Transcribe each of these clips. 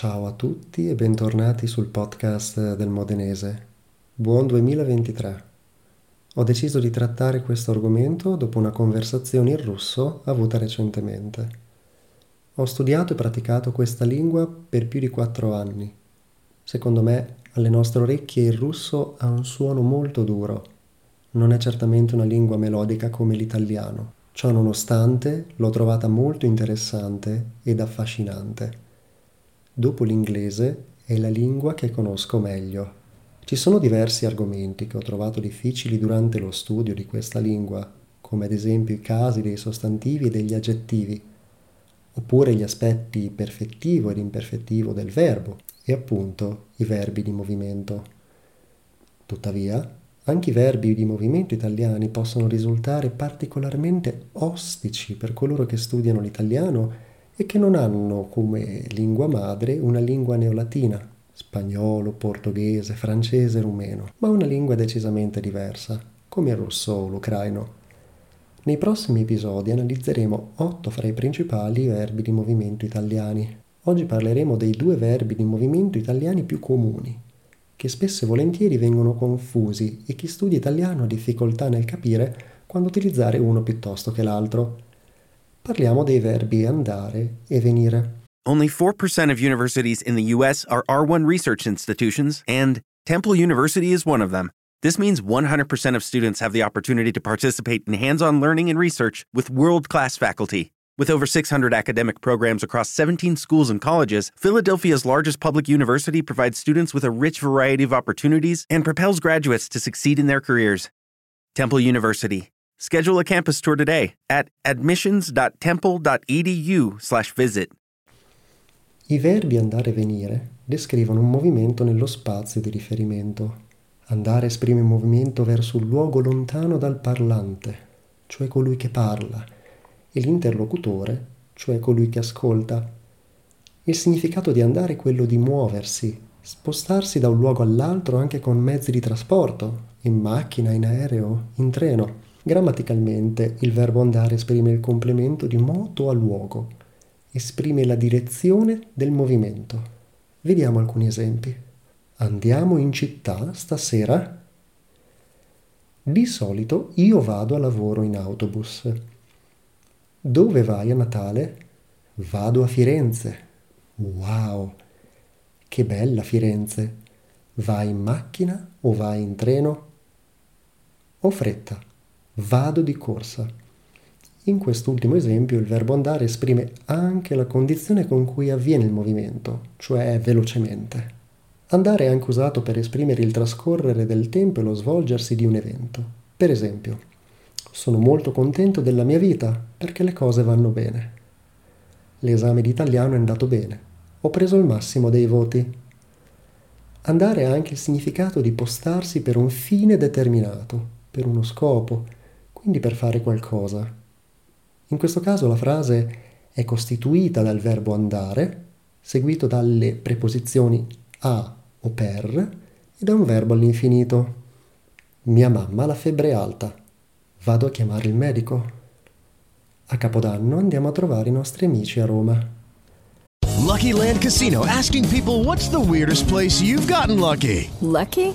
Ciao a tutti e bentornati sul podcast del Modenese. Buon 2023. Ho deciso di trattare questo argomento dopo una conversazione in russo avuta recentemente. Ho studiato e praticato questa lingua per più di quattro anni. Secondo me, alle nostre orecchie il russo ha un suono molto duro. Non è certamente una lingua melodica come l'italiano. Ciò nonostante, l'ho trovata molto interessante ed affascinante. Dopo l'inglese è la lingua che conosco meglio. Ci sono diversi argomenti che ho trovato difficili durante lo studio di questa lingua, come ad esempio i casi dei sostantivi e degli aggettivi, oppure gli aspetti perfettivo ed imperfettivo del verbo e appunto i verbi di movimento. Tuttavia, anche i verbi di movimento italiani possono risultare particolarmente ostici per coloro che studiano l'italiano e che non hanno come lingua madre una lingua neolatina, spagnolo, portoghese, francese, rumeno, ma una lingua decisamente diversa, come il russo o l'ucraino. Nei prossimi episodi analizzeremo otto fra i principali verbi di movimento italiani. Oggi parleremo dei due verbi di movimento italiani più comuni, che spesso e volentieri vengono confusi e chi studia italiano ha difficoltà nel capire quando utilizzare uno piuttosto che l'altro. Parliamo dei verbi andare e venire. Only 4% of universities in the US are R1 research institutions, and Temple University is one of them. This means 100% of students have the opportunity to participate in hands on learning and research with world class faculty. With over 600 academic programs across 17 schools and colleges, Philadelphia's largest public university provides students with a rich variety of opportunities and propels graduates to succeed in their careers. Temple University, Schedule a campus tour today at admissions.temple.edu/visit. I verbi andare e venire descrivono un movimento nello spazio di riferimento. Andare esprime un movimento verso un luogo lontano dal parlante, cioè colui che parla, e l'interlocutore, cioè colui che ascolta. Il significato di andare è quello di muoversi, spostarsi da un luogo all'altro anche con mezzi di trasporto, in macchina, in aereo, in treno. Grammaticalmente il verbo andare esprime il complemento di moto a luogo, esprime la direzione del movimento. Vediamo alcuni esempi. Andiamo in città stasera? Di solito io vado a lavoro in autobus. Dove vai a Natale? Vado a Firenze. Wow! Che bella Firenze! Vai in macchina o vai in treno? Ho fretta. Vado di corsa. In quest'ultimo esempio il verbo andare esprime anche la condizione con cui avviene il movimento, cioè velocemente. Andare è anche usato per esprimere il trascorrere del tempo e lo svolgersi di un evento. Per esempio, sono molto contento della mia vita perché le cose vanno bene. L'esame di italiano è andato bene. Ho preso il massimo dei voti. Andare ha anche il significato di postarsi per un fine determinato, per uno scopo, quindi per fare qualcosa. In questo caso la frase è costituita dal verbo andare, seguito dalle preposizioni a o per e da un verbo all'infinito. Mia mamma ha la febbre alta. Vado a chiamare il medico. A Capodanno andiamo a trovare i nostri amici a Roma. Lucky Land Casino asking people what's the weirdest place you've gotten lucky? Lucky?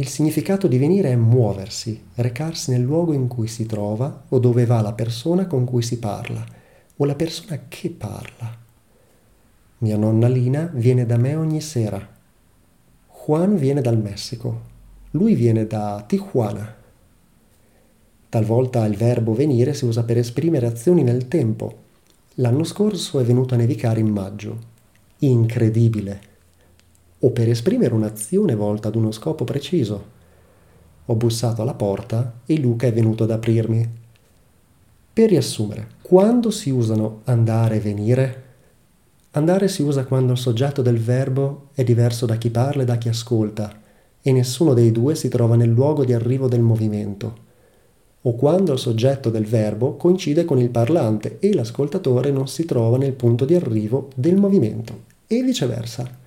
Il significato di venire è muoversi, recarsi nel luogo in cui si trova o dove va la persona con cui si parla o la persona che parla. Mia nonna Lina viene da me ogni sera. Juan viene dal Messico. Lui viene da Tijuana. Talvolta il verbo venire si usa per esprimere azioni nel tempo. L'anno scorso è venuto a nevicare in maggio. Incredibile. O per esprimere un'azione volta ad uno scopo preciso. Ho bussato alla porta e Luca è venuto ad aprirmi. Per riassumere, quando si usano andare e venire? Andare si usa quando il soggetto del verbo è diverso da chi parla e da chi ascolta e nessuno dei due si trova nel luogo di arrivo del movimento o quando il soggetto del verbo coincide con il parlante e l'ascoltatore non si trova nel punto di arrivo del movimento e viceversa.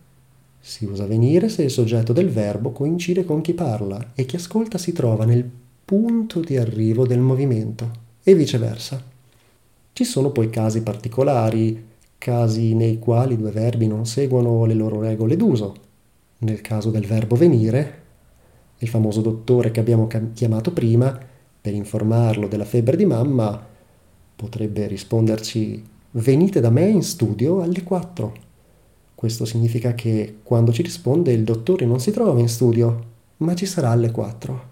Si usa venire se il soggetto del verbo coincide con chi parla e chi ascolta si trova nel punto di arrivo del movimento e viceversa. Ci sono poi casi particolari, casi nei quali due verbi non seguono le loro regole d'uso. Nel caso del verbo venire, il famoso dottore che abbiamo chiamato prima, per informarlo della febbre di mamma, potrebbe risponderci venite da me in studio alle 4. Questo significa che quando ci risponde il dottore non si trova in studio, ma ci sarà alle 4.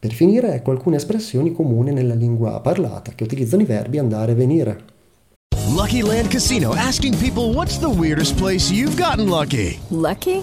Per finire, ecco alcune espressioni comuni nella lingua parlata che utilizzano i verbi andare e venire. Lucky Land Casino asking people what's the weirdest place you've gotten lucky? Lucky?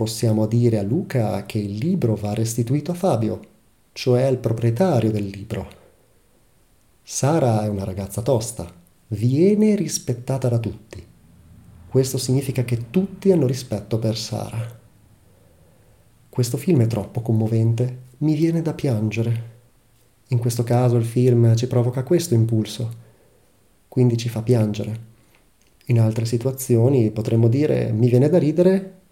possiamo dire a Luca che il libro va restituito a Fabio, cioè al proprietario del libro. Sara è una ragazza tosta, viene rispettata da tutti. Questo significa che tutti hanno rispetto per Sara. Questo film è troppo commovente, mi viene da piangere. In questo caso il film ci provoca questo impulso, quindi ci fa piangere. In altre situazioni potremmo dire mi viene da ridere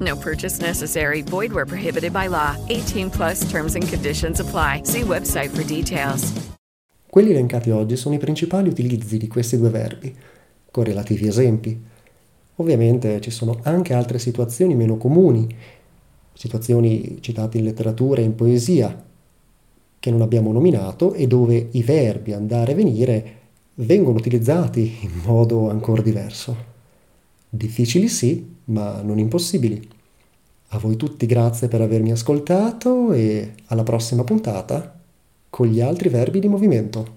No purchase necessary. Void where prohibited by law. 18 plus terms and conditions apply. See website for details. Quelli elencati oggi sono i principali utilizzi di questi due verbi. con relativi esempi. Ovviamente ci sono anche altre situazioni meno comuni, situazioni citate in letteratura e in poesia, che non abbiamo nominato e dove i verbi andare e venire vengono utilizzati in modo ancora diverso. Difficili sì, ma non impossibili. A voi tutti grazie per avermi ascoltato e alla prossima puntata con gli altri verbi di movimento.